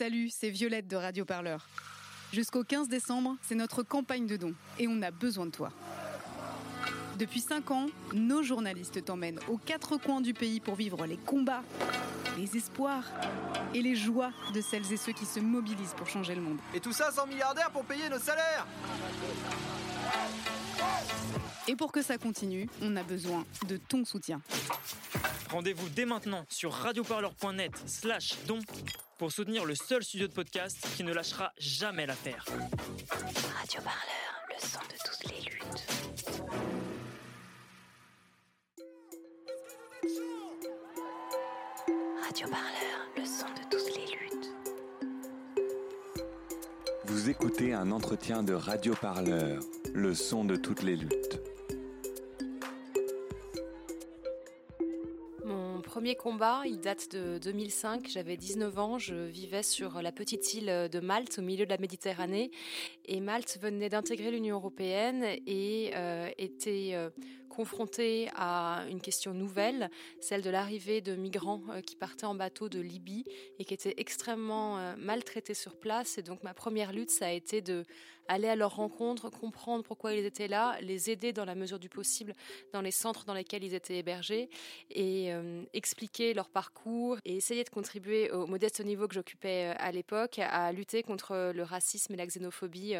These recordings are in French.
Salut, c'est Violette de Radio Parleur. Jusqu'au 15 décembre, c'est notre campagne de dons et on a besoin de toi. Depuis 5 ans, nos journalistes t'emmènent aux quatre coins du pays pour vivre les combats, les espoirs et les joies de celles et ceux qui se mobilisent pour changer le monde. Et tout ça sans milliardaires pour payer nos salaires Et pour que ça continue, on a besoin de ton soutien. Rendez-vous dès maintenant sur radioparleur.net slash don pour soutenir le seul studio de podcast qui ne lâchera jamais l'affaire. Radio Parleur, le son de toutes les luttes. Radio Parleur, le son de toutes les luttes. Vous écoutez un entretien de Radio Parleur, le son de toutes les luttes. Combat, il date de 2005. J'avais 19 ans. Je vivais sur la petite île de Malte, au milieu de la Méditerranée. Et Malte venait d'intégrer l'Union européenne et euh, était euh, confrontée à une question nouvelle, celle de l'arrivée de migrants euh, qui partaient en bateau de Libye et qui étaient extrêmement euh, maltraités sur place. Et donc ma première lutte, ça a été de aller à leur rencontre, comprendre pourquoi ils étaient là, les aider dans la mesure du possible dans les centres dans lesquels ils étaient hébergés et euh, expliquer leur parcours et essayer de contribuer au modeste niveau que j'occupais à l'époque à lutter contre le racisme et la xénophobie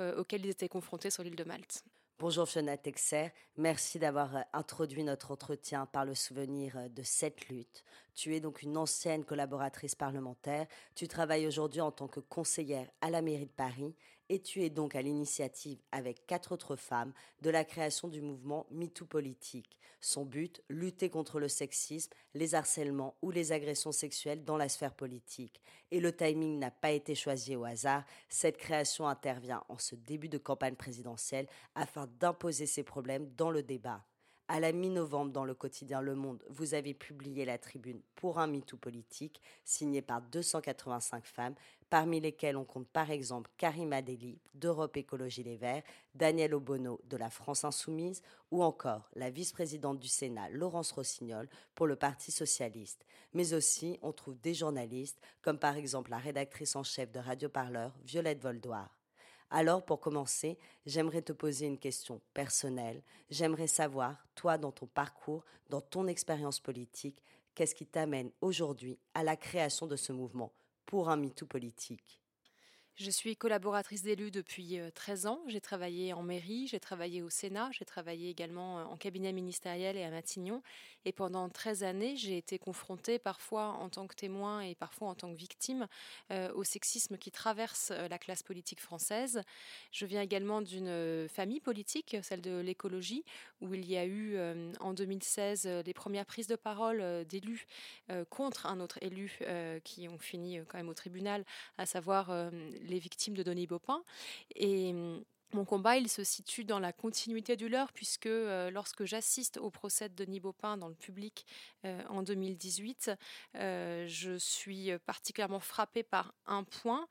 auxquels ils étaient confrontés sur l'île de Malte. Bonjour Fiona Texer, merci d'avoir euh, introduit notre entretien par le souvenir euh, de cette lutte. Tu es donc une ancienne collaboratrice parlementaire, tu travailles aujourd'hui en tant que conseillère à la mairie de Paris et tu es donc à l'initiative avec quatre autres femmes de la création du mouvement MeToo Politique. Son but, lutter contre le sexisme, les harcèlements ou les agressions sexuelles dans la sphère politique. Et le timing n'a pas été choisi au hasard, cette création intervient en ce début de campagne présidentielle afin d'imposer ces problèmes dans le débat. À la mi-novembre, dans le quotidien Le Monde, vous avez publié la tribune pour un MeToo politique, signée par 285 femmes, parmi lesquelles on compte par exemple Karima Deli d'Europe Écologie Les Verts, Daniel Obono de la France Insoumise ou encore la vice-présidente du Sénat Laurence Rossignol pour le Parti Socialiste. Mais aussi, on trouve des journalistes, comme par exemple la rédactrice en chef de Radio Parleur, Violette Voldoir. Alors, pour commencer, j'aimerais te poser une question personnelle. J'aimerais savoir, toi, dans ton parcours, dans ton expérience politique, qu'est-ce qui t'amène aujourd'hui à la création de ce mouvement? Pour un MeToo politique Je suis collaboratrice d'élus depuis euh, 13 ans. J'ai travaillé en mairie, j'ai travaillé au Sénat, j'ai travaillé également euh, en cabinet ministériel et à Matignon. Et pendant 13 années, j'ai été confrontée parfois en tant que témoin et parfois en tant que victime euh, au sexisme qui traverse euh, la classe politique française. Je viens également d'une euh, famille politique, celle de l'écologie, où il y a eu euh, en 2016 euh, les premières prises de parole euh, d'élus euh, contre un autre élu euh, qui ont fini euh, quand même au tribunal, à savoir euh, les victimes de Denis Baupin. Et hum, mon combat, il se situe dans la continuité du leur, puisque euh, lorsque j'assiste au procès de Denis Baupin dans le public euh, en 2018, euh, je suis particulièrement frappée par un point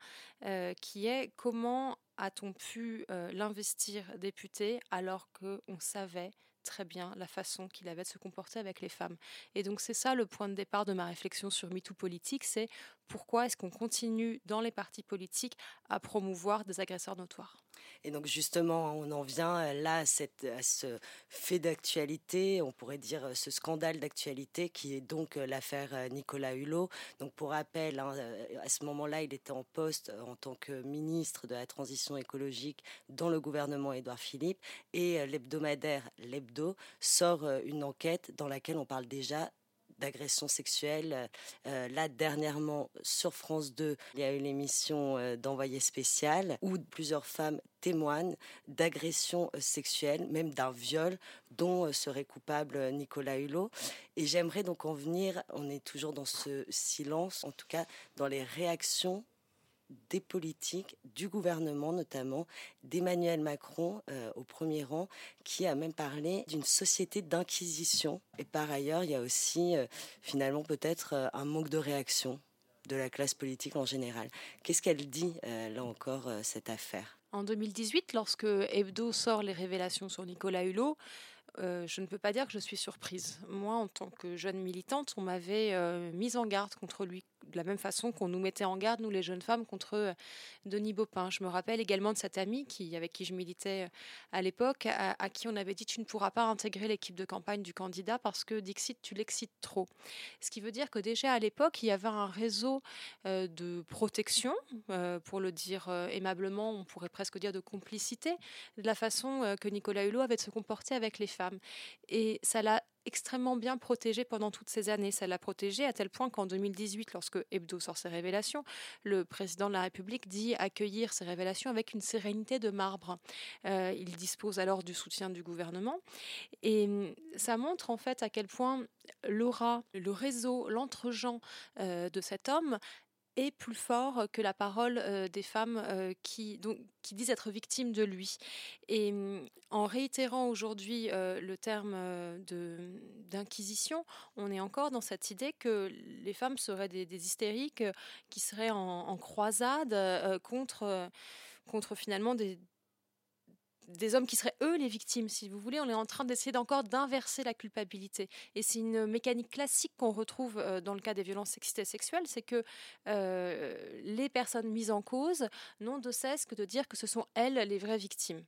qui est comment a-t-on pu l'investir député alors qu'on savait très bien la façon qu'il avait de se comporter avec les femmes. Et donc c'est ça le point de départ de ma réflexion sur MeToo politique, c'est pourquoi est-ce qu'on continue dans les partis politiques à promouvoir des agresseurs notoires? Et donc justement, on en vient euh, là à, ce fait d'actualité, on pourrait dire euh, ce scandale d'actualité qui est donc euh, l'affaire Nicolas Hulot. Donc pour rappel, hein, à ce moment-là, il était en poste en tant que ministre de la transition écologique dans le gouvernement Édouard Philippe et l'hebdomadaire L'Hebdo sort une enquête dans laquelle on parle déjà d'agressions sexuelles. Euh, là, dernièrement, sur France 2, il y a eu l'émission euh, d'envoyé spécial où plusieurs femmes témoignent d'agressions euh, sexuelles, même d'un viol dont euh, serait coupable Nicolas Hulot. Et j'aimerais donc en venir, on est toujours dans ce silence, en tout cas dans les réactions des politiques, du gouvernement notamment, d'Emmanuel Macron euh, au premier rang, qui a même parlé d'une société d'inquisition. Et par ailleurs, il y a aussi euh, finalement peut-être euh, un manque de réaction de la classe politique en général. Qu'est-ce qu'elle dit, là encore, cette affaire? En 2018, lorsque Hebdo sort les révélations sur Nicolas Hulot, je ne peux pas dire que je suis surprise. Moi, en tant que jeune militante, on m'avait mise en garde contre lui de la même façon qu'on nous mettait en garde, nous les jeunes femmes, contre Denis Baupin. Je me rappelle également de cette amie qui, avec qui je militais à l'époque, à, qui on avait dit tu ne pourras pas intégrer l'équipe de campagne du candidat parce que Dixit, tu l'excites trop. Ce qui veut dire que déjà à l'époque, il y avait un réseau de protection, pour le dire aimablement, on pourrait presque dire de complicité, de la façon que Nicolas Hulot avait de se comporter avec les femmes. Et ça l'a extrêmement bien protégé pendant toutes ces années. Ça l'a protégé à tel point qu'en 2018, lorsque Hebdo sort ses révélations, le président de la République dit accueillir ces révélations avec une sérénité de marbre. Euh, il dispose alors du soutien du gouvernement. Et hum, ça montre en fait à quel point l'aura, le réseau, l'entre-gens euh, de cet homme est plus fort que la parole des femmes qui, donc, qui disent être victimes de lui. Et mmh, en réitérant aujourd'hui le terme d'inquisition, on est encore dans cette idée que les femmes seraient des, hystériques qui seraient en, croisade contre, contre finalement des, des hommes qui seraient eux les victimes, si vous voulez. On est en train d'essayer encore d'inverser la culpabilité. Et c'est une mécanique classique qu'on retrouve euh, dans le cas des violences sexistes et sexuelles, c'est que euh, les personnes mises en cause n'ont de cesse que de dire que ce sont elles les vraies victimes.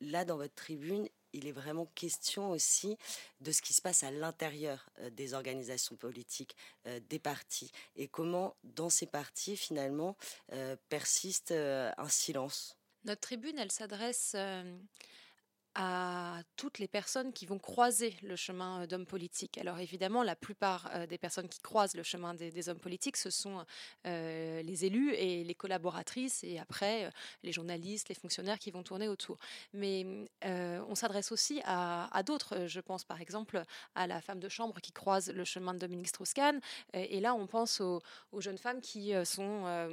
Là, dans votre tribune, il est vraiment question aussi de ce qui se passe à l'intérieur euh, des organisations politiques, des partis, et comment dans ces partis, finalement, persiste un silence. Notre tribune, elle s'adresse euh, à toutes les personnes qui vont croiser le chemin euh, d'hommes politiques. Alors évidemment, la plupart euh, des personnes qui croisent le chemin des, hommes politiques, ce sont euh, les élus et les collaboratrices, et après les journalistes, les fonctionnaires qui vont tourner autour. Mais on s'adresse aussi à, d'autres. Je pense par exemple à la femme de chambre qui croise le chemin de Dominique Strauss-Kahn. Et, là, on pense aux, jeunes femmes qui sont,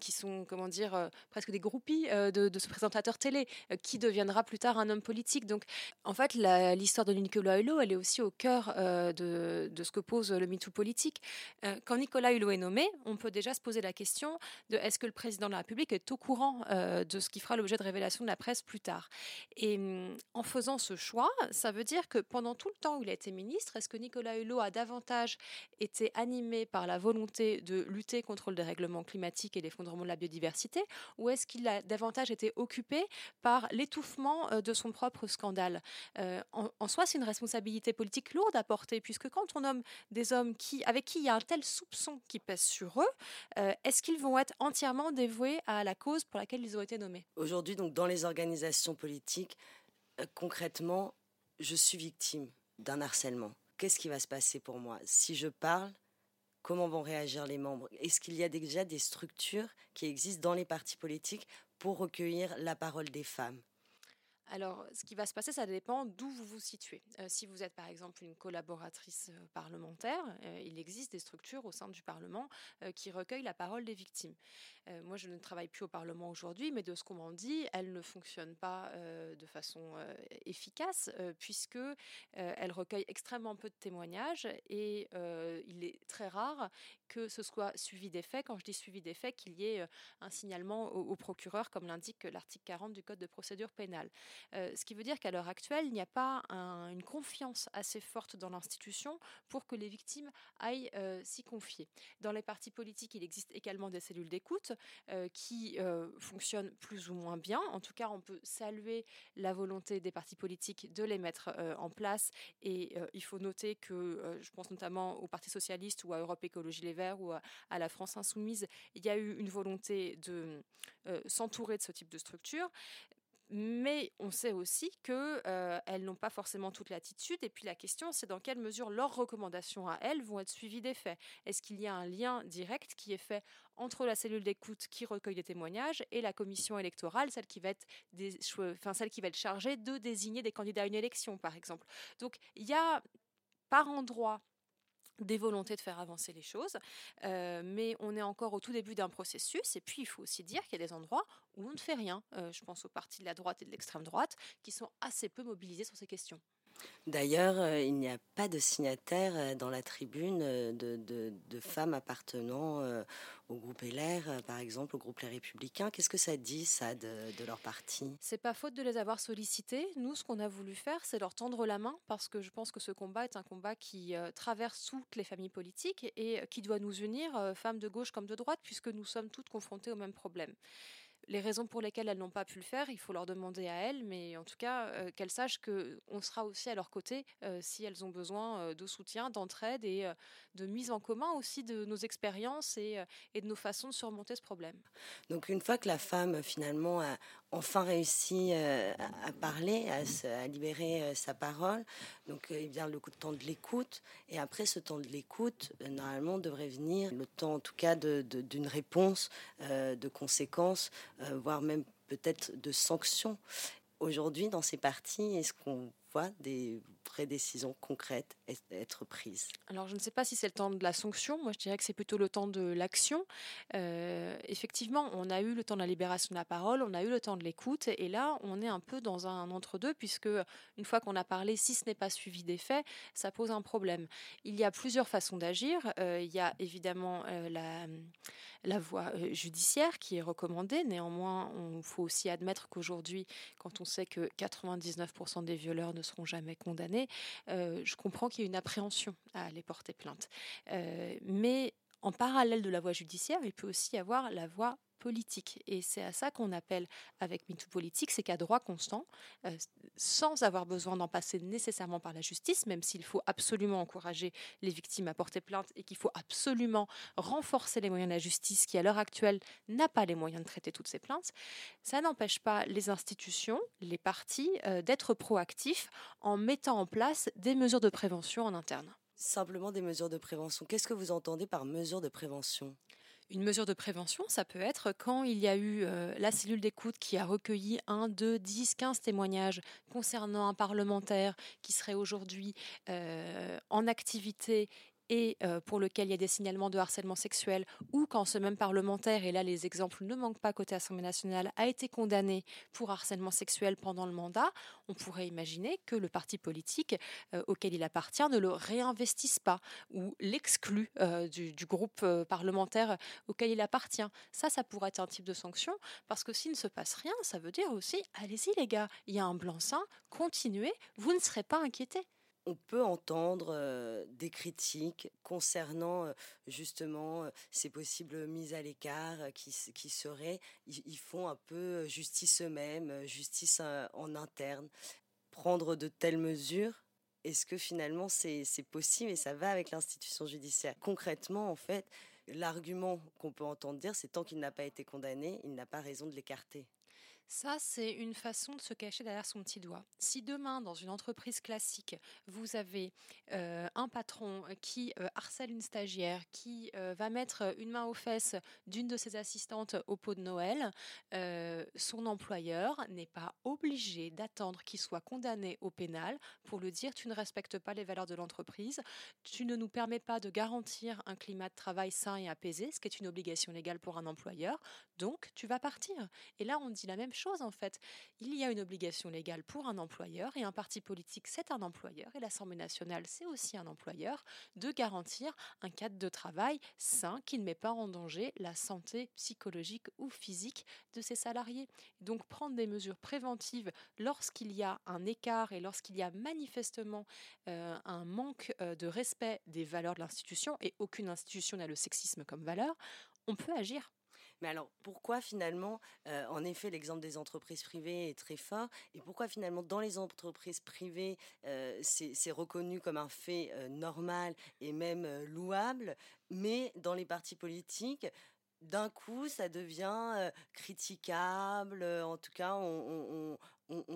qui sont, comment dire, presque des groupies de, de ce présentateur télé, qui deviendra plus tard un homme politique. Donc, en fait, l'histoire de Nicolas Hulot, elle est aussi au cœur euh, de, de, ce que pose le MeToo politique. Euh, quand Nicolas Hulot est nommé, on peut déjà se poser la question de est-ce que le président de la République est au courant euh, de ce qui fera l'objet de révélation de la presse plus tard Et mm, en faisant ce choix, ça veut dire que pendant tout le temps où il a été ministre, est-ce que Nicolas Hulot a davantage été animé par la volonté de lutter contre le dérèglement climatique et l'effondrement de la biodiversité, ou est-ce qu'il a davantage été occupé par l'étouffement de son propre scandale. Euh, en, soi, c'est une responsabilité politique lourde à porter, puisque quand on nomme des hommes qui, avec qui il y a un tel soupçon qui pèse sur eux, euh, est-ce qu'ils vont être entièrement dévoués à la cause pour laquelle ils ont été nommés? Aujourd'hui, donc, dans les organisations politiques, euh, concrètement, je suis victime d'un harcèlement. Qu'est-ce qui va se passer pour moi? Si je parle, comment vont réagir les membres? Est-ce qu'il y a déjà des structures qui existent dans les partis politiques pour recueillir la parole des femmes? Alors, ce qui va se passer, ça dépend d'où vous vous situez. Euh, si vous êtes par exemple une collaboratrice euh, parlementaire, euh, il existe des structures au sein du Parlement qui recueillent la parole des victimes. moi, je ne travaille plus au Parlement aujourd'hui, mais de ce qu'on m'en dit, elle ne fonctionne pas de façon efficace puisque elle recueille extrêmement peu de témoignages et il est très rare que ce soit suivi des faits. Quand je dis suivi des faits, qu'il y ait un signalement au procureur, comme l'indique l'article 40 du Code de procédure pénale. Ce qui veut dire qu'à l'heure actuelle, il n'y a pas une confiance assez forte dans l'institution pour que les victimes aillent s'y confier. Dans les partis politiques, il existe également des cellules d'écoute qui fonctionnent plus ou moins bien. En tout cas, on peut saluer la volonté des partis politiques de les mettre en place. Et il faut noter que, je pense notamment au Parti socialiste ou à Europe Écologie Les ou à, la France Insoumise, il y a eu une volonté de s'entourer de ce type de structure. Mais on sait aussi qu'elles euh, n'ont pas forcément toute l'attitude. Et puis la question, c'est dans quelle mesure leurs recommandations à elles vont être suivies des faits. Est-ce qu'il y a un lien direct qui est fait entre la cellule d'écoute qui recueille des témoignages et la commission électorale, celle qui va être, enfin, celle qui va être chargée de désigner des candidats à une élection, par exemple? Donc il y a par endroit des volontés de faire avancer les choses, euh, mais on est encore au tout début d'un processus, et puis il faut aussi dire qu'il y a des endroits où on ne fait rien. Euh, je pense aux partis de la droite et de l'extrême droite qui sont assez peu mobilisés sur ces questions. D'ailleurs, euh, il n'y a pas de signataires euh, dans la tribune euh, de, femmes appartenant au groupe LR, par exemple, au groupe Les Républicains. Qu'est-ce que ça dit, ça, de, leur parti? C'est pas faute de les avoir sollicités. Nous, ce qu'on a voulu faire, c'est leur tendre la main, parce que je pense que ce combat est un combat qui traverse toutes les familles politiques et qui doit nous unir, femmes de gauche comme de droite, puisque nous sommes toutes confrontées au même problème les raisons pour lesquelles elles n'ont pas pu le faire, il faut leur demander à elles, mais en tout cas, euh, qu'elles sachent qu'on sera aussi à leur côté euh, si elles ont besoin euh, de soutien, d'entraide et de mise en commun aussi de nos expériences et, de nos façons de surmonter ce problème. Donc une fois que la femme finalement a enfin réussi à parler, à, libérer sa parole, donc il vient le temps de l'écoute, et après ce temps de l'écoute, normalement devrait venir le temps en tout cas d'une réponse, de conséquences voire même peut-être de sanctions. Aujourd'hui, dans ces partis, est-ce qu'on des vraies décisions concrètes être prises Alors, je ne sais pas si c'est le temps de la sanction. Moi, je dirais que c'est plutôt le temps de l'action. Euh, effectivement, on a eu le temps de la libération de la parole, on a eu le temps de l'écoute, et là, on est un peu dans un entre-deux, puisque une fois qu'on a parlé, si ce n'est pas suivi des faits, ça pose un problème. Il y a plusieurs façons d'agir. Euh, il y a évidemment euh, la, la voie judiciaire qui est recommandée. Néanmoins, il faut aussi admettre qu'aujourd'hui, quand on sait que 99% des violeurs ne seront jamais condamnés, je comprends qu'il y ait une appréhension à aller porter plainte. mais en parallèle de la voie judiciaire, il peut aussi y avoir la voie Et c'est à ça qu'on appelle avec MeToo politique, c'est qu'à droit constant, euh, sans avoir besoin d'en passer nécessairement par la justice, même s'il faut absolument encourager les victimes à porter plainte et qu'il faut absolument renforcer les moyens de la justice qui, à l'heure actuelle, n'a pas les moyens de traiter toutes ces plaintes, ça n'empêche pas les institutions, les partis, euh, d'être proactifs en mettant en place des mesures de prévention en interne. Simplement des mesures de prévention. Qu'est-ce que vous entendez par mesures de prévention? Une mesure de prévention, ça peut être quand il y a eu euh, la cellule d'écoute qui a recueilli 1, 2, 10, 15 témoignages concernant un parlementaire qui serait aujourd'hui euh, en activité et euh, pour lequel il y a des signalements de harcèlement sexuel, ou quand ce même parlementaire, et là les exemples ne manquent pas côté Assemblée nationale, a été condamné pour harcèlement sexuel pendant le mandat, on pourrait imaginer que le parti politique euh, auquel il appartient ne le réinvestisse pas ou l'exclut euh, du, groupe parlementaire auquel il appartient. Ça, ça pourrait être un type de sanction, parce que s'il ne se passe rien, ça veut dire aussi, allez-y les gars, il y a un blanc-seing, continuez, vous ne serez pas inquiétés on peut entendre des critiques concernant justement ces possibles mises à l'écart qui, qui, seraient, ils, font un peu justice eux-mêmes, justice en interne. Prendre de telles mesures, est-ce que finalement c'est possible et ça va avec l'institution judiciaire? Concrètement, en fait, l'argument qu'on peut entendre dire, c'est tant qu'il n'a pas été condamné, il n'a pas raison de l'écarter. Ça, c'est une façon de se cacher derrière son petit doigt. Si demain, dans une entreprise classique, vous avez euh, un patron qui euh, harcèle une stagiaire, qui euh, va mettre une main aux fesses d'une de ses assistantes au pot de Noël, son employeur n'est pas obligé d'attendre qu'il soit condamné au pénal pour le dire tu ne respectes pas les valeurs de l'entreprise, tu ne nous permets pas de garantir un climat de travail sain et apaisé, ce qui est une obligation légale pour un employeur, donc tu vas partir. Et là, on dit la même chose en fait. Il y a une obligation légale pour un employeur et un parti politique c'est un employeur et l'Assemblée nationale c'est aussi un employeur de garantir un cadre de travail sain qui ne met pas en danger la santé psychologique ou physique de ses salariés. Donc prendre des mesures préventives lorsqu'il y a un écart et lorsqu'il y a manifestement euh, un manque euh, de respect des valeurs de l'institution et aucune institution n'a le sexisme comme valeur, on peut agir. Mais alors, pourquoi finalement, euh, en effet, l'exemple des entreprises privées est très fort, et pourquoi finalement, dans les entreprises privées, euh, c'est reconnu comme un fait euh, normal et même louable, mais dans les partis politiques, d'un coup, ça devient critiquable. En tout cas, on,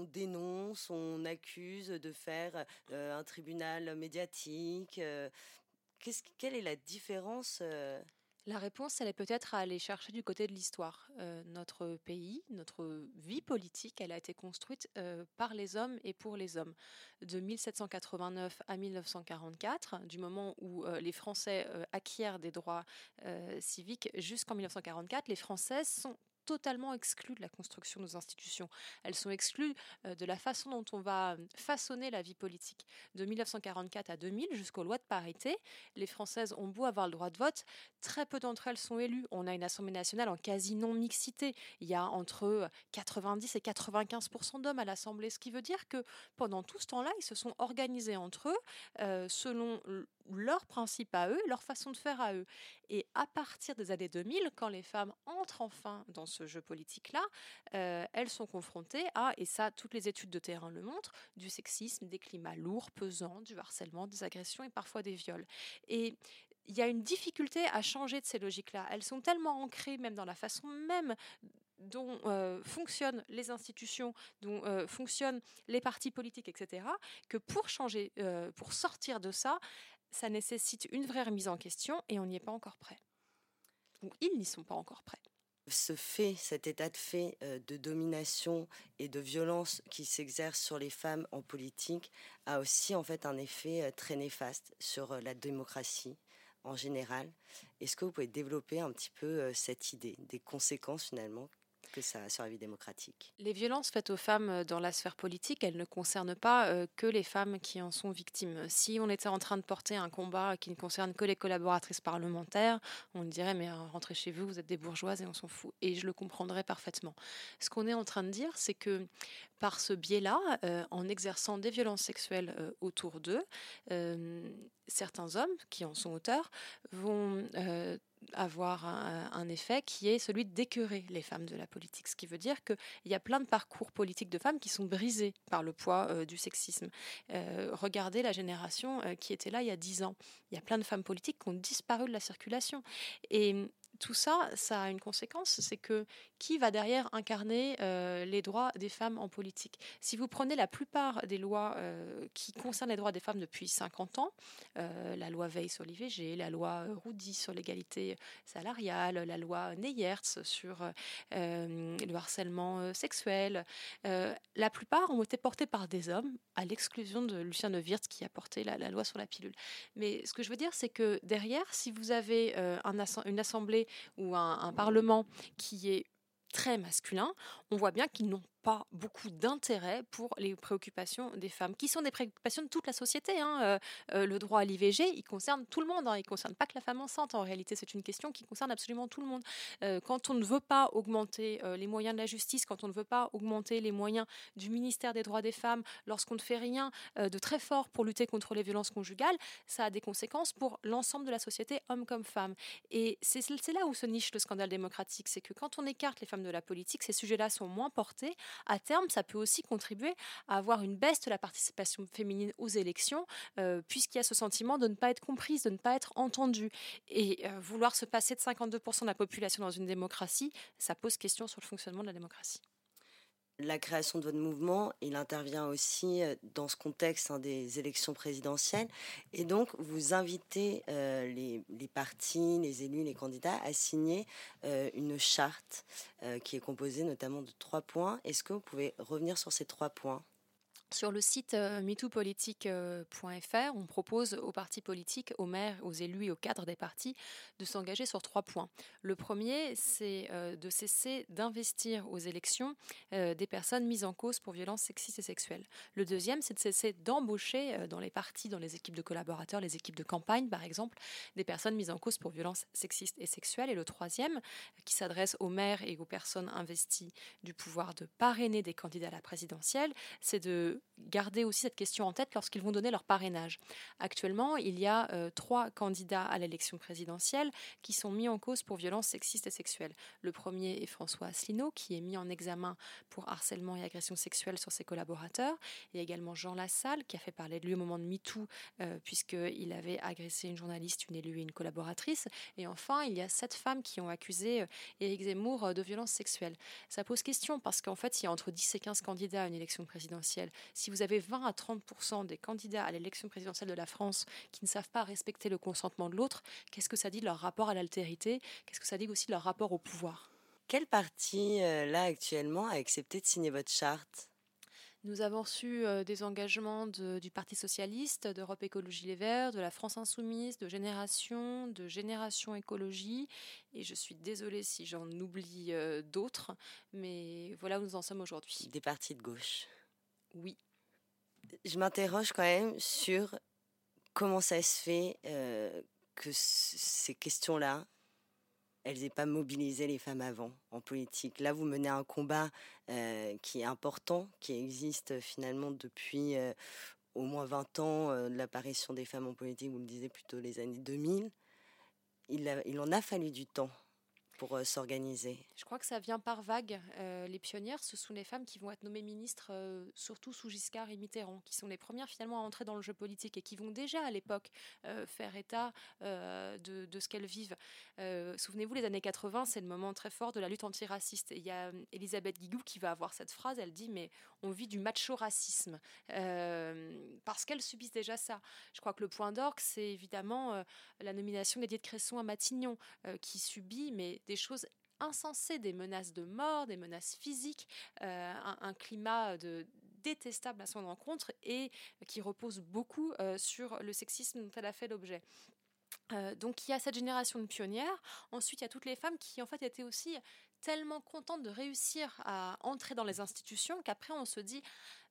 dénonce, on accuse de faire un tribunal médiatique. quelle est la différence la réponse, elle est peut-être à aller chercher du côté de l'histoire. Euh, notre pays, notre vie politique, elle a été construite euh, par les hommes et pour les hommes. De 1789 à 1944, du moment où euh, les Français acquièrent des droits civiques jusqu'en 1944, les Françaises sont totalement exclues de la construction de nos institutions. Elles sont exclues euh, de la façon dont on va euh, façonner la vie politique. De 1944 à 2000, jusqu'aux lois de parité, les Françaises ont beau avoir le droit de vote, très peu d'entre elles sont élues. On a une Assemblée nationale en quasi non-mixité. Il y a entre 90 et 95% d'hommes à l'Assemblée, ce qui veut dire que pendant tout ce temps-là, ils se sont organisés entre eux euh, selon leurs principes à eux, leur façon de faire à eux. Et à partir des années 2000, quand les femmes entrent enfin dans ce jeu politique-là, euh, elles sont confrontées à, et ça toutes les études de terrain le montrent, du sexisme, des climats lourds, pesants, du harcèlement, des agressions et parfois des viols. Et il y a une difficulté à changer de ces logiques-là. Elles sont tellement ancrées même dans la façon même dont euh, fonctionnent les institutions, dont euh, fonctionnent les partis politiques, etc., que pour changer, pour sortir de ça, ça nécessite une vraie remise en question et on n'y est pas encore prêt. Ou ils n'y sont pas encore prêts. Ce fait, cet état de fait de domination et de violence qui s'exerce sur les femmes en politique a aussi en fait un effet très néfaste sur la démocratie en général. Est-ce que vous pouvez développer un petit peu cette idée des conséquences finalement que ça sur la vie démocratique. Les violences faites aux femmes euh, dans la sphère politique, elles ne concernent pas euh, que les femmes qui en sont victimes. Si on était en train de porter un combat qui ne concerne que les collaboratrices parlementaires, on dirait mais euh, rentrez chez vous, vous êtes des bourgeoises et on s'en fout. Et je le comprendrais parfaitement. Ce qu'on est en train de dire, c'est que par ce biais-là, en exerçant des violences sexuelles autour d'eux, certains hommes qui en sont auteurs vont avoir un, effet qui est celui d'écœurer les femmes de la politique. Ce qui veut dire qu'il y a plein de parcours politiques de femmes qui sont brisés par le poids euh, du sexisme. Euh, regardez la génération euh, qui était là il y a dix ans. Il y a plein de femmes politiques qui ont disparu de la circulation. Et tout ça, ça a une conséquence, c'est que qui va derrière incarner euh, les droits des femmes en politique Si vous prenez la plupart des lois euh, qui concernent les droits des femmes depuis 50 ans, euh, la loi Veil sur l'IVG, la loi Roudy sur l'égalité salariale, la loi Neyertz sur le harcèlement sexuel, la plupart ont été portées par des hommes, à l'exclusion de Lucien Neuwirth qui a porté la, loi sur la pilule. Mais ce que je veux dire, c'est que derrière, si vous avez un, une assemblée ou un, Parlement qui est très masculin, on voit bien qu'ils n'ont pas beaucoup d'intérêt pour les préoccupations des femmes, qui sont des préoccupations de toute la société. Hein. Euh, euh, le droit à l'IVG, il concerne tout le monde, hein. il ne concerne pas que la femme enceinte. En réalité, c'est une question qui concerne absolument tout le monde. Euh, quand on ne veut pas augmenter les moyens de la justice, quand on ne veut pas augmenter les moyens du ministère des droits des femmes, lorsqu'on ne fait rien de très fort pour lutter contre les violences conjugales, ça a des conséquences pour l'ensemble de la société, hommes comme femmes. Et c'est là où se niche le scandale démocratique, c'est que quand on écarte les femmes de la politique, ces sujets-là sont moins portés à terme, ça peut aussi contribuer à avoir une baisse de la participation féminine aux élections, euh, puisqu'il y a ce sentiment de ne pas être comprise, de ne pas être entendue. Et euh, vouloir se passer de 52% de la population dans une démocratie, ça pose question sur le fonctionnement de la démocratie la création de votre mouvement, il intervient aussi euh, dans ce contexte hein, des élections présidentielles. Et donc, vous invitez euh, les, partis, les élus, les candidats à signer euh, une charte qui est composée notamment de trois points. Est-ce que vous pouvez revenir sur ces trois points? Sur le site euh, on propose aux partis politiques, aux maires, aux élus et aux cadres des partis de s'engager sur trois points. Le premier, c'est euh, de cesser d'investir aux élections euh, des personnes mises en cause pour violences sexistes et sexuelles. Le deuxième, c'est de cesser d'embaucher euh, dans les partis, dans les équipes de collaborateurs, les équipes de campagne par exemple, des personnes mises en cause pour violences sexistes et sexuelles. Et le troisième, qui s'adresse aux maires et aux personnes investies du pouvoir de parrainer des candidats à la présidentielle, c'est de garder aussi cette question en tête lorsqu'ils vont donner leur parrainage. Actuellement, il y a euh, trois candidats à l'élection présidentielle qui sont mis en cause pour violences sexistes et sexuelles. Le premier est François Asselineau, qui est mis en examen pour harcèlement et agression sexuelle sur ses collaborateurs. Il y a également Jean Lassalle, qui a fait parler de lui au moment de MeToo, euh, puisqu'il avait agressé une journaliste, une élue et une collaboratrice. Et enfin, il y a sept femmes qui ont accusé euh, Éric Zemmour de violences sexuelles. Ça pose question parce qu'en fait, il y a entre 10 et 15 candidats à une élection présidentielle si vous avez 20 à 30% des candidats à l'élection présidentielle de la France qui ne savent pas respecter le consentement de l'autre, qu'est-ce que ça dit de leur rapport à l'altérité? Qu'est-ce que ça dit aussi de leur rapport au pouvoir? Quel parti, euh, là, actuellement, a accepté de signer votre charte? Nous avons reçu des engagements du Parti socialiste, d'Europe Écologie Les Verts, de la France Insoumise, de Génération, de Génération Écologie. Et je suis désolée si j'en oublie d'autres, mais voilà où nous en sommes aujourd'hui. Des partis de gauche. Oui. Je m'interroge quand même sur comment ça se fait que ces questions-là, elles n'aient pas mobilisé les femmes avant en politique. Là, vous menez un combat euh, qui est important, qui existe finalement depuis euh, au moins 20 ans euh, de l'apparition des femmes en politique, vous le disiez plutôt les années 2000. Il, il en a fallu du temps pour euh, s'organiser Je crois que ça vient par vague. Euh, les pionnières, ce sont les femmes qui vont être nommées ministres, euh, surtout sous Giscard et Mitterrand, qui sont les premières finalement à entrer dans le jeu politique et qui vont déjà à l'époque faire état de, ce qu'elles vivent. Souvenez-vous, les années 80, c'est le moment très fort de la lutte antiraciste. Il y a Elisabeth Guigou qui va avoir cette phrase, elle dit, mais on vit du macho-racisme, parce qu'elles subissent déjà ça. Je crois que le point d'orgue, c'est évidemment la nomination d'Edith Cresson à Matignon, qui subit, mais choses insensées, des menaces de mort, des menaces physiques, euh, un, climat de détestable à son encontre et qui repose beaucoup euh, sur le sexisme dont elle a fait l'objet. Euh, donc il y a cette génération de pionnières. Ensuite, il y a toutes les femmes qui en fait étaient aussi tellement contentes de réussir à entrer dans les institutions qu'après on se dit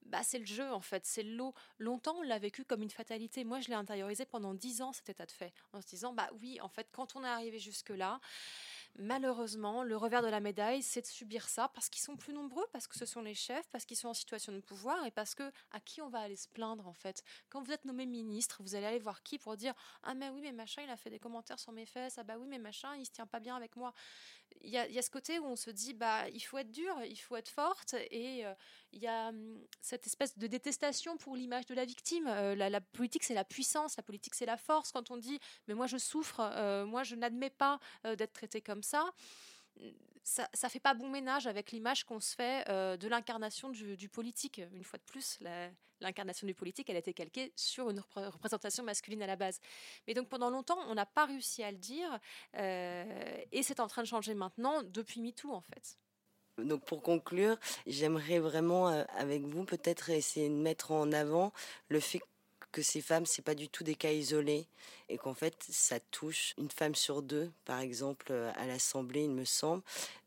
bah c'est le jeu en fait, c'est l'eau. Longtemps on l'a vécu comme une fatalité. Moi je l'ai intériorisé pendant dix ans cet état de fait en se disant bah oui en fait quand on est arrivé jusque là Malheureusement, le revers de la médaille, c'est de subir ça parce qu'ils sont plus nombreux, parce que ce sont les chefs, parce qu'ils sont en situation de pouvoir et parce que à qui on va aller se plaindre en fait? Quand vous êtes nommé ministre, vous allez aller voir qui pour dire ah mais oui mais machin il a fait des commentaires sur mes fesses, ah bah oui mais machin il se tient pas bien avec moi. Il y a, ce côté où on se dit bah il faut être dur, il faut être forte et euh, il y a hum, cette espèce de détestation pour l'image de la victime. Euh, la, politique c'est la puissance, la politique c'est la force. Quand on dit mais moi je souffre, euh, moi je n'admets pas d'être traité comme ça, ça, ça fait pas bon ménage avec l'image qu'on se fait euh, de l'incarnation du, politique. Une fois de plus, l'incarnation du politique, elle a été calquée sur une représentation masculine à la base. Mais donc pendant longtemps, on n'a pas réussi à le dire, euh, et c'est en train de changer maintenant depuis MeToo en fait. Donc pour conclure, j'aimerais vraiment euh, avec vous peut-être essayer de mettre en avant le fait que ces femmes, c'est pas du tout des cas isolés et qu'en fait, ça touche une femme sur deux, par exemple, euh, à l'Assemblée, il me semble.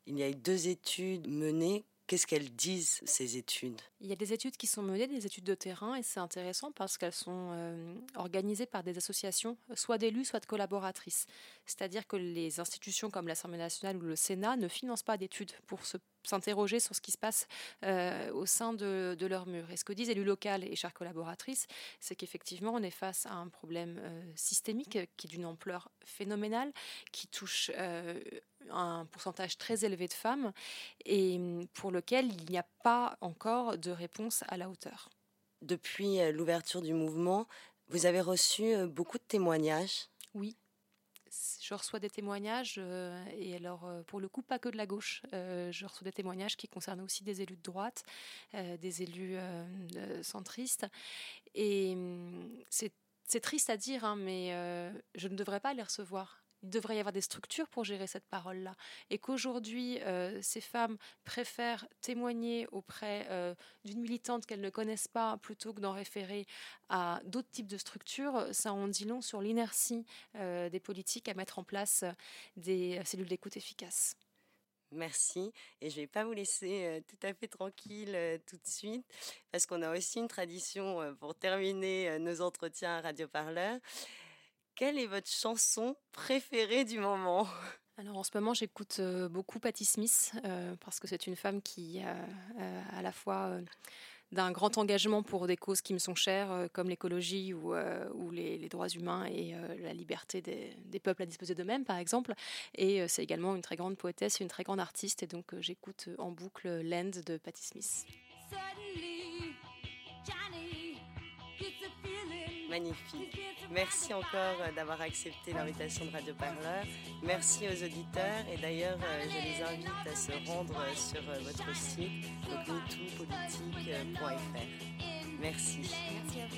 Il y a eu deux études menées Qu'est-ce qu'elles disent, ces études? Il y a des études qui sont menées, des études de terrain, et c'est intéressant parce qu'elles sont euh, organisées par des associations, soit d'élus, soit de collaboratrices. C'est-à-dire que les institutions comme l'Assemblée nationale ou le Sénat ne financent pas d'études pour s'interroger sur ce qui se passe euh, au sein de, leur mur. Et ce que disent élus locaux et chères collaboratrices, c'est qu'effectivement, on est face à un problème euh, systémique qui est d'une ampleur phénoménale, qui touche un pourcentage très élevé de femmes et pour lequel il n'y a pas encore de réponse à la hauteur. Depuis l'ouverture du mouvement, vous avez reçu beaucoup de témoignages Oui je reçois des témoignages, euh, et alors euh, pour le coup, pas que de la gauche. Euh, je reçois des témoignages qui concernent aussi des élus de droite, des élus centristes. Et hum, c'est triste à dire, hein, mais je ne devrais pas les recevoir il devrait y avoir des structures pour gérer cette parole-là. Et qu'aujourd'hui, euh, ces femmes préfèrent témoigner auprès euh, d'une militante qu'elles ne connaissent pas plutôt que d'en référer à d'autres types de structures, ça en dit long sur l'inertie euh, des politiques à mettre en place des cellules d'écoute efficaces. Merci. Et je ne vais pas vous laisser tout à fait tranquille tout de suite, parce qu'on a aussi une tradition pour terminer nos entretiens à Radio Parleur. Quelle est votre chanson préférée du moment? Alors en ce moment, j'écoute euh, beaucoup Patti Smith euh, parce que c'est une femme qui a euh, à la fois d'un grand engagement pour des causes qui me sont chères, comme l'écologie ou, ou les, droits humains et la liberté des, des peuples à disposer d'eux-mêmes, par exemple. Et c'est également une très grande poétesse et une très grande artiste. Et donc j'écoute en boucle Land de Patti Smith magnifique. Merci encore euh, d'avoir accepté l'invitation de Radio Parleur. Merci aux auditeurs et d'ailleurs euh, je les invite à se rendre euh, sur votre site metoopolitique.fr. Merci. Merci à vous.